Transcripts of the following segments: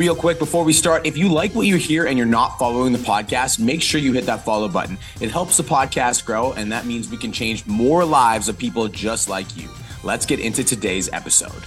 Real quick before we start, if you like what you hear and you're not following the podcast, make sure you hit that follow button. It helps the podcast grow, and that means we can change more lives of people just like you. Let's get into today's episode.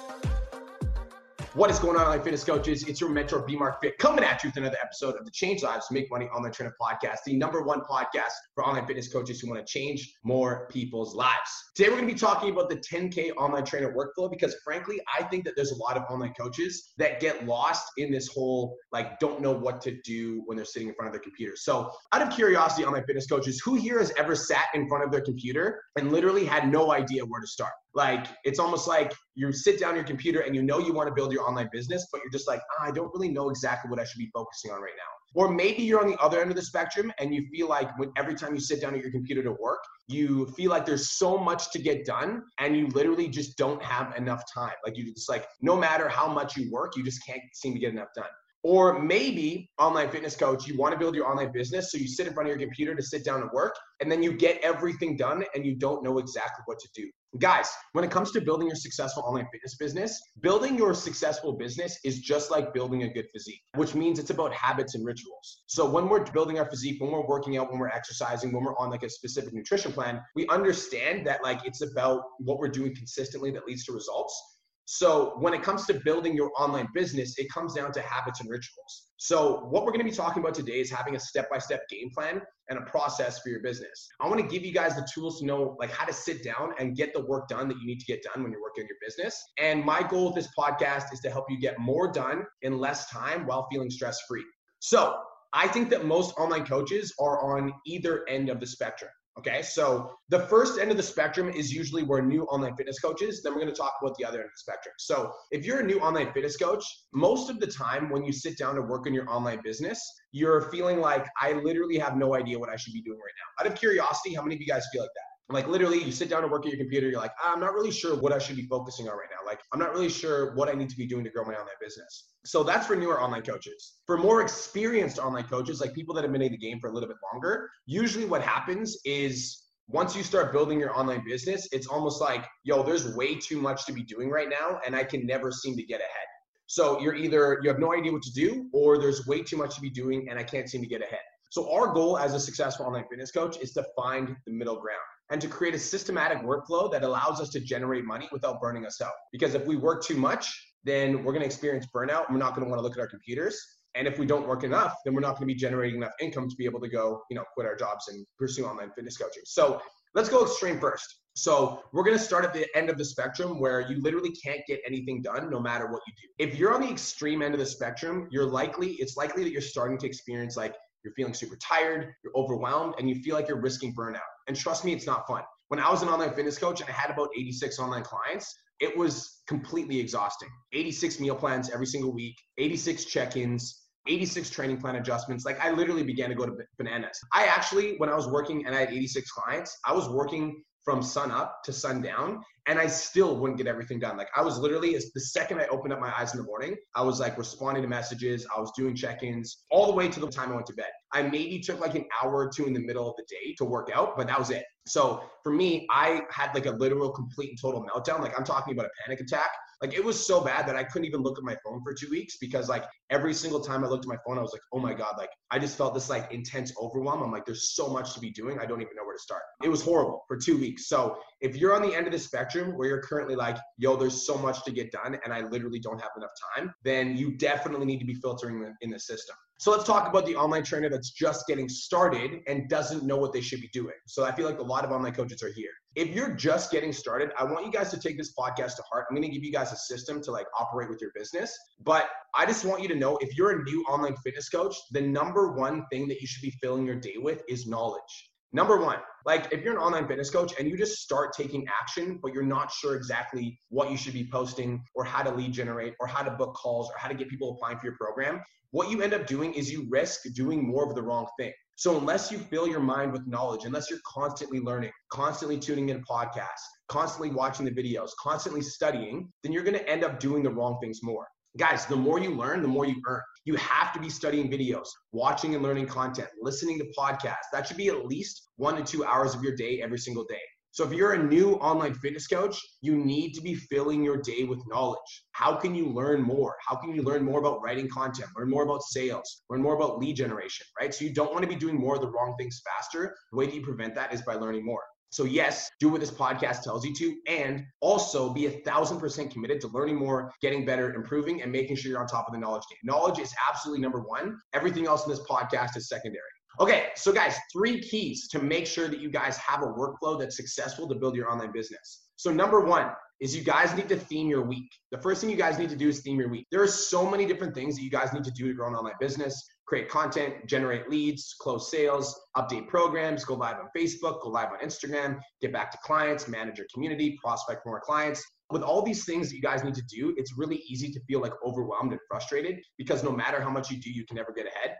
What is going on, online fitness coaches? It's your mentor, B Mark Fit, coming at you with another episode of the Change Lives Make Money Online Trainer podcast, the number one podcast for online fitness coaches who want to change more people's lives. Today, we're going to be talking about the 10K online trainer workflow because, frankly, I think that there's a lot of online coaches that get lost in this whole like don't know what to do when they're sitting in front of their computer. So, out of curiosity, online fitness coaches, who here has ever sat in front of their computer and literally had no idea where to start? Like it's almost like you sit down your computer and you know you want to build your online business, but you're just like, oh, I don't really know exactly what I should be focusing on right now. Or maybe you're on the other end of the spectrum and you feel like when every time you sit down at your computer to work, you feel like there's so much to get done and you literally just don't have enough time. Like you just like no matter how much you work, you just can't seem to get enough done. Or maybe online fitness coach, you want to build your online business. So you sit in front of your computer to sit down and work, and then you get everything done and you don't know exactly what to do. Guys, when it comes to building your successful online fitness business, building your successful business is just like building a good physique, which means it's about habits and rituals. So when we're building our physique, when we're working out, when we're exercising, when we're on like a specific nutrition plan, we understand that like it's about what we're doing consistently that leads to results. So when it comes to building your online business, it comes down to habits and rituals. So what we're going to be talking about today is having a step-by-step game plan and a process for your business. I want to give you guys the tools to know like how to sit down and get the work done that you need to get done when you're working on your business. And my goal with this podcast is to help you get more done in less time while feeling stress-free. So I think that most online coaches are on either end of the spectrum. Okay, so the first end of the spectrum is usually where new online fitness coaches. Then we're going to talk about the other end of the spectrum. So if you're a new online fitness coach, most of the time when you sit down to work on your online business, you're feeling like I literally have no idea what I should be doing right now. Out of curiosity, how many of you guys feel like that? Like literally, you sit down and work at your computer. You're like, I'm not really sure what I should be focusing on right now. Like, I'm not really sure what I need to be doing to grow my online business. So that's for newer online coaches. For more experienced online coaches, like people that have been in the game for a little bit longer, usually what happens is once you start building your online business, it's almost like, yo, there's way too much to be doing right now, and I can never seem to get ahead. So you're either you have no idea what to do, or there's way too much to be doing, and I can't seem to get ahead. So our goal as a successful online fitness coach is to find the middle ground and to create a systematic workflow that allows us to generate money without burning us out. Because if we work too much, then we're going to experience burnout. We're not going to want to look at our computers. And if we don't work enough, then we're not going to be generating enough income to be able to go, you know, quit our jobs and pursue online fitness coaching. So let's go extreme first. So we're going to start at the end of the spectrum where you literally can't get anything done no matter what you do. If you're on the extreme end of the spectrum, you're likely, it's likely that you're starting to experience like you're feeling super tired, you're overwhelmed, and you feel like you're risking burnout. And trust me, it's not fun. When I was an online fitness coach and I had about 86 online clients, it was completely exhausting. 86 meal plans every single week, 86 check ins, 86 training plan adjustments. Like I literally began to go to bananas. I actually, when I was working and I had 86 clients, I was working from sun up to sundown and I still wouldn't get everything done. Like I was literally, the second I opened up my eyes in the morning, I was like responding to messages, I was doing check-ins all the way to the time I went to bed. I maybe took like an hour or two in the middle of the day to work out, but that was it. So for me, I had like a literal, complete and total meltdown. Like I'm talking about a panic attack. Like it was so bad that I couldn't even look at my phone for two weeks because like every single time I looked at my phone, I was like, oh my God, like I just felt this like intense overwhelm. I'm like, there's so much to be doing. I don't even know where to start. It was horrible for two weeks. So if you're on the end of the spectrum where you're currently like, yo, there's so much to get done and I literally don't have enough time, then you definitely need to be filtering in the system. So let's talk about the online trainer that's just getting started and doesn't know what they should be doing. So I feel like a lot of online coaches are here. If you're just getting started, I want you guys to take this podcast to heart. I'm going to give you guys a system to like operate with your business. But I just want you to know if you're a new online fitness coach, the number one thing that you should be filling your day with is knowledge Number one, like if you're an online fitness coach and you just start taking action, but you're not sure exactly what you should be posting or how to lead generate or how to book calls or how to get people applying for your program, what you end up doing is you risk doing more of the wrong thing. So unless you fill your mind with knowledge, unless you're constantly learning, constantly tuning in podcasts, constantly watching the videos, constantly studying, then you're going to end up doing the wrong things more. Guys, the more you learn, the more you earn. You have to be studying videos, watching and learning content, listening to podcasts. That should be at least one to two hours of your day every single day. So if you're a new online fitness coach, you need to be filling your day with knowledge. How can you learn more? How can you learn more about writing content, learn more about sales, learn more about lead generation, right? So you don't want to be doing more of the wrong things faster. The way that you prevent that is by learning more. So yes, do what this podcast tells you to, and also be a thousand percent committed to learning more, getting better, improving, and making sure you're on top of the knowledge game. Knowledge is absolutely number one. Everything else in this podcast is secondary. Okay, so guys, three keys to make sure that you guys have a workflow that's successful to build your online business. So number one is you guys need to theme your week. The first thing you guys need to do is theme your week. There are so many different things that you guys need to do to grow an online business create content, generate leads, close sales, update programs, go live on Facebook, go live on Instagram, get back to clients, manage your community, prospect more clients. With all these things that you guys need to do, it's really easy to feel like overwhelmed and frustrated because no matter how much you do, you can never get ahead.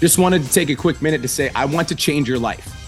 Just wanted to take a quick minute to say, I want to change your life.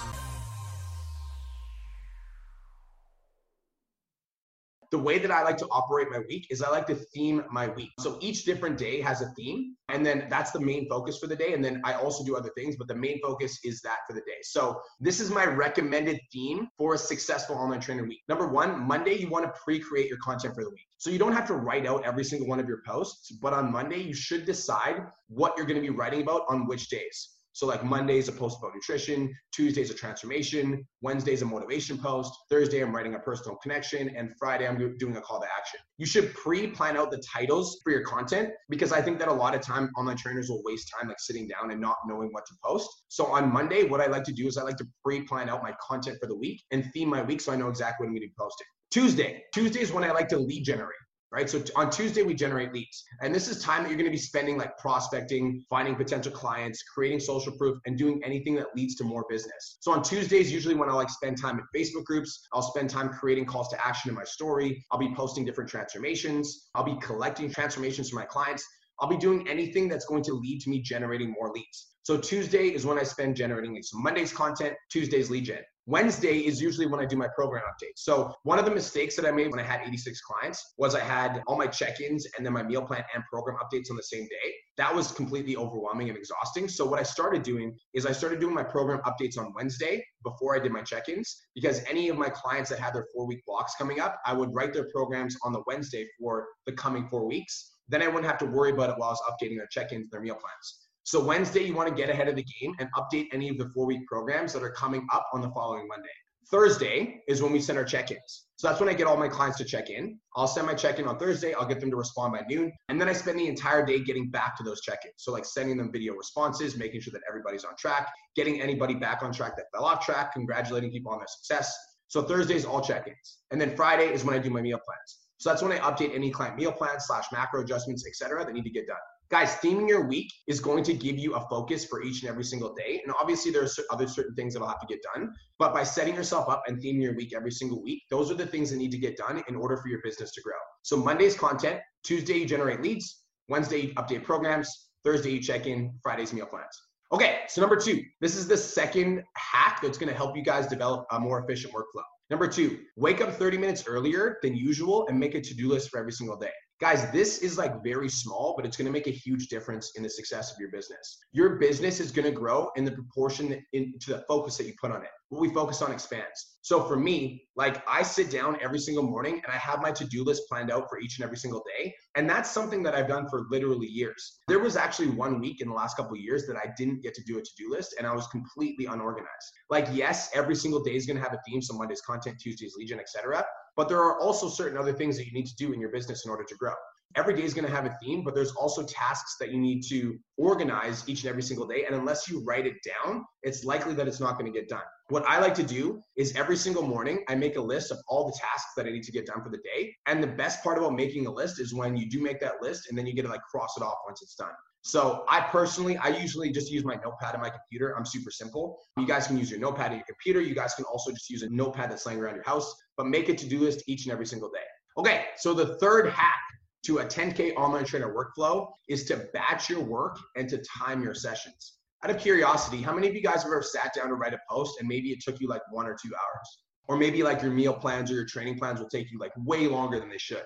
The way that I like to operate my week is I like to theme my week. So each different day has a theme, and then that's the main focus for the day. And then I also do other things, but the main focus is that for the day. So this is my recommended theme for a successful online trainer week. Number one, Monday, you want to pre create your content for the week. So you don't have to write out every single one of your posts, but on Monday, you should decide what you're going to be writing about on which days. So like Monday's a post about nutrition, Tuesday's a transformation, Wednesday's a motivation post, Thursday I'm writing a personal connection, and Friday I'm doing a call to action. You should pre-plan out the titles for your content because I think that a lot of time online trainers will waste time like sitting down and not knowing what to post. So on Monday, what I like to do is I like to pre-plan out my content for the week and theme my week so I know exactly what I'm going to be posting. Tuesday. Tuesday is when I like to lead generate right? So on Tuesday, we generate leads. And this is time that you're going to be spending like prospecting, finding potential clients, creating social proof, and doing anything that leads to more business. So on Tuesdays, usually when I like spend time in Facebook groups, I'll spend time creating calls to action in my story. I'll be posting different transformations. I'll be collecting transformations from my clients. I'll be doing anything that's going to lead to me generating more leads. So Tuesday is when I spend generating leads. So Monday's content, Tuesday's lead gen. Wednesday is usually when I do my program updates. So one of the mistakes that I made when I had 86 clients was I had all my check-ins and then my meal plan and program updates on the same day. That was completely overwhelming and exhausting. So what I started doing is I started doing my program updates on Wednesday before I did my check-ins because any of my clients that had their four-week blocks coming up, I would write their programs on the Wednesday for the coming four weeks. Then I wouldn't have to worry about it while I was updating their check-ins, their meal plans. So Wednesday, you want to get ahead of the game and update any of the four week programs that are coming up on the following Monday. Thursday is when we send our check-ins. So that's when I get all my clients to check in. I'll send my check-in on Thursday. I'll get them to respond by noon. And then I spend the entire day getting back to those check-ins. So like sending them video responses, making sure that everybody's on track, getting anybody back on track that fell off track, congratulating people on their success. So Thursday is all check-ins. And then Friday is when I do my meal plans. So that's when I update any client meal plans slash macro adjustments, et cetera, that need to get done. Guys, theming your week is going to give you a focus for each and every single day. And obviously, there are other certain things that'll have to get done. But by setting yourself up and theming your week every single week, those are the things that need to get done in order for your business to grow. So Monday's content, Tuesday you generate leads, Wednesday you update programs, Thursday you check in, Friday's meal plans. Okay, so number two, this is the second hack that's to help you guys develop a more efficient workflow. Number two, wake up 30 minutes earlier than usual and make a to do list for every single day. Guys, this is like very small, but it's to make a huge difference in the success of your business. Your business is to grow in the proportion into the focus that you put on it. What we focus on expands. So for me, like I sit down every single morning and I have my to-do list planned out for each and every single day. And that's something that I've done for literally years. There was actually one week in the last couple of years that I didn't get to do a to-do list and I was completely unorganized. Like, yes, every single day is going to have a theme. So Monday's content, Tuesday's lead gen, etc But there are also certain other things that you need to do in your business in order to grow every day is going to have a theme, but there's also tasks that you need to organize each and every single day. And unless you write it down, it's likely that it's not going to get done. What I like to do is every single morning, I make a list of all the tasks that I need to get done for the day. And the best part about making a list is when you do make that list and then you get to like cross it off once it's done. So I personally, I usually just use my notepad on my computer. I'm super simple. You guys can use your notepad on your computer. You guys can also just use a notepad that's laying around your house, but make a to-do list each and every single day. Okay, so the third hack to a 10K online trainer workflow is to batch your work and to time your sessions. Out of curiosity, how many of you guys have ever sat down to write a post and maybe it took you like one or two hours? Or maybe like your meal plans or your training plans will take you like way longer than they should.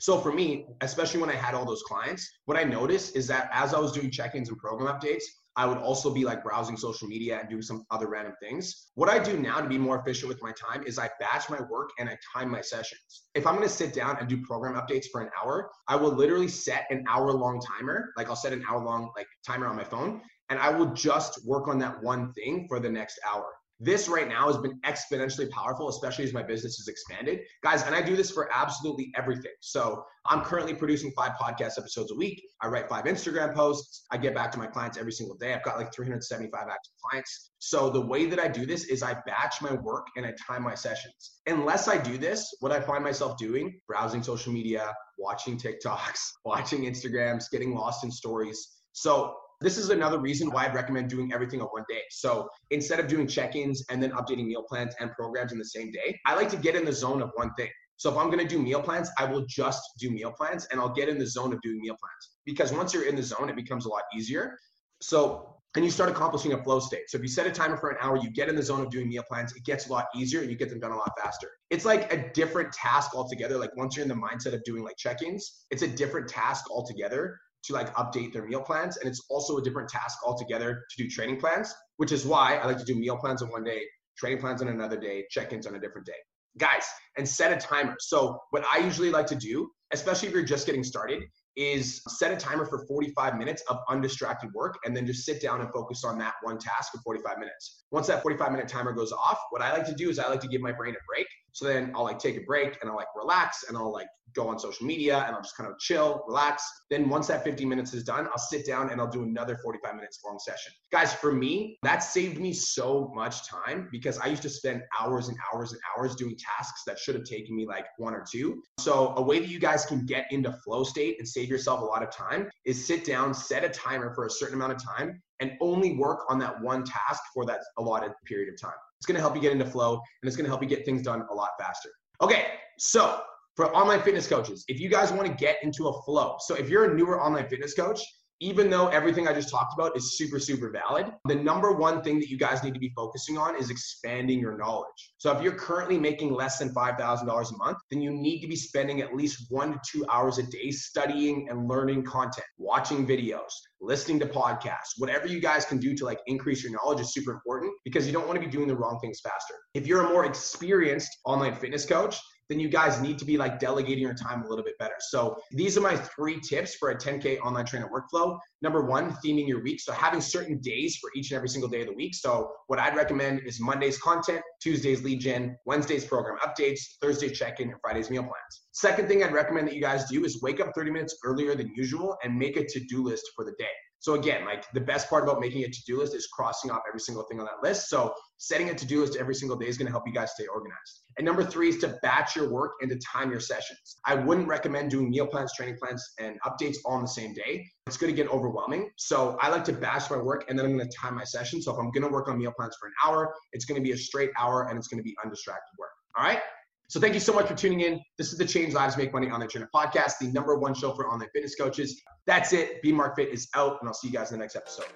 So for me, especially when I had all those clients, what I noticed is that as I was doing check-ins and program updates, I would also be like browsing social media and doing some other random things. What I do now to be more efficient with my time is I batch my work and I time my sessions. If I'm gonna sit down and do program updates for an hour, I will literally set an hour long timer. Like I'll set an hour long like timer on my phone and I will just work on that one thing for the next hour. This right now has been exponentially powerful, especially as my business has expanded. Guys, and I do this for absolutely everything. So I'm currently producing five podcast episodes a week. I write five Instagram posts. I get back to my clients every single day. I've got like 375 active clients. So the way that I do this is I batch my work and I time my sessions. Unless I do this, what I find myself doing, browsing social media, watching TikToks, watching Instagrams, getting lost in stories. So this is another reason why I'd recommend doing everything on one day. So instead of doing check-ins and then updating meal plans and programs in the same day, I like to get in the zone of one thing. So if I'm gonna do meal plans, I will just do meal plans and I'll get in the zone of doing meal plans. Because once you're in the zone, it becomes a lot easier. So and you start accomplishing a flow state. So if you set a timer for an hour, you get in the zone of doing meal plans, it gets a lot easier and you get them done a lot faster. It's like a different task altogether. Like once you're in the mindset of doing like check-ins, it's a different task altogether to like update their meal plans. And it's also a different task altogether to do training plans, which is why I like to do meal plans on one day, training plans on another day, check-ins on a different day. Guys, and set a timer. So what I usually like to do, especially if you're just getting started, is set a timer for 45 minutes of undistracted work and then just sit down and focus on that one task for 45 minutes. Once that 45 minute timer goes off, what I like to do is I like to give my brain a break. So then I'll like take a break and I'll like relax and I'll like go on social media and I'll just kind of chill, relax. Then once that 50 minutes is done, I'll sit down and I'll do another 45 minutes long session. Guys, for me, that saved me so much time because I used to spend hours and hours and hours doing tasks that should have taken me like one or two. So a way that you guys can get into flow state and save yourself a lot of time is sit down, set a timer for a certain amount of time and only work on that one task for that allotted period of time. It's going to help you get into flow and it's going to help you get things done a lot faster. Okay, so for online fitness coaches, if you guys want to get into a flow, so if you're a newer online fitness coach, even though everything I just talked about is super, super valid, the number one thing that you guys need to be focusing on is expanding your knowledge. So if you're currently making less than $5,000 a month, then you need to be spending at least one to two hours a day studying and learning content, watching videos, listening to podcasts, whatever you guys can do to like increase your knowledge is super important because you don't want to be doing the wrong things faster. If you're a more experienced online fitness coach, then you guys need to be like delegating your time a little bit better. So these are my three tips for a 10K online trainer workflow. Number one, theming your week. So having certain days for each and every single day of the week. So what I'd recommend is Monday's content, Tuesday's lead gen, Wednesday's program updates, Thursday's check-in, and Friday's meal plans. Second thing I'd recommend that you guys do is wake up 30 minutes earlier than usual and make a to-do list for the day. So again, like the best part about making a to-do list is crossing off every single thing on that list. So setting a to-do list every single day is going to help you guys stay organized. And number three is to batch your work and to time your sessions. I wouldn't recommend doing meal plans, training plans, and updates all on the same day. It's going to get overwhelming. So I like to batch my work and then I'm going to time my session. So if I'm going to work on meal plans for an hour, it's going to be a straight hour and it's going to be undistracted work. All right. So thank you so much for tuning in. This is the Change Lives Make Money Online Trainer podcast, the number one show for online fitness coaches. That's it. B Mark Fit is out, and I'll see you guys in the next episode.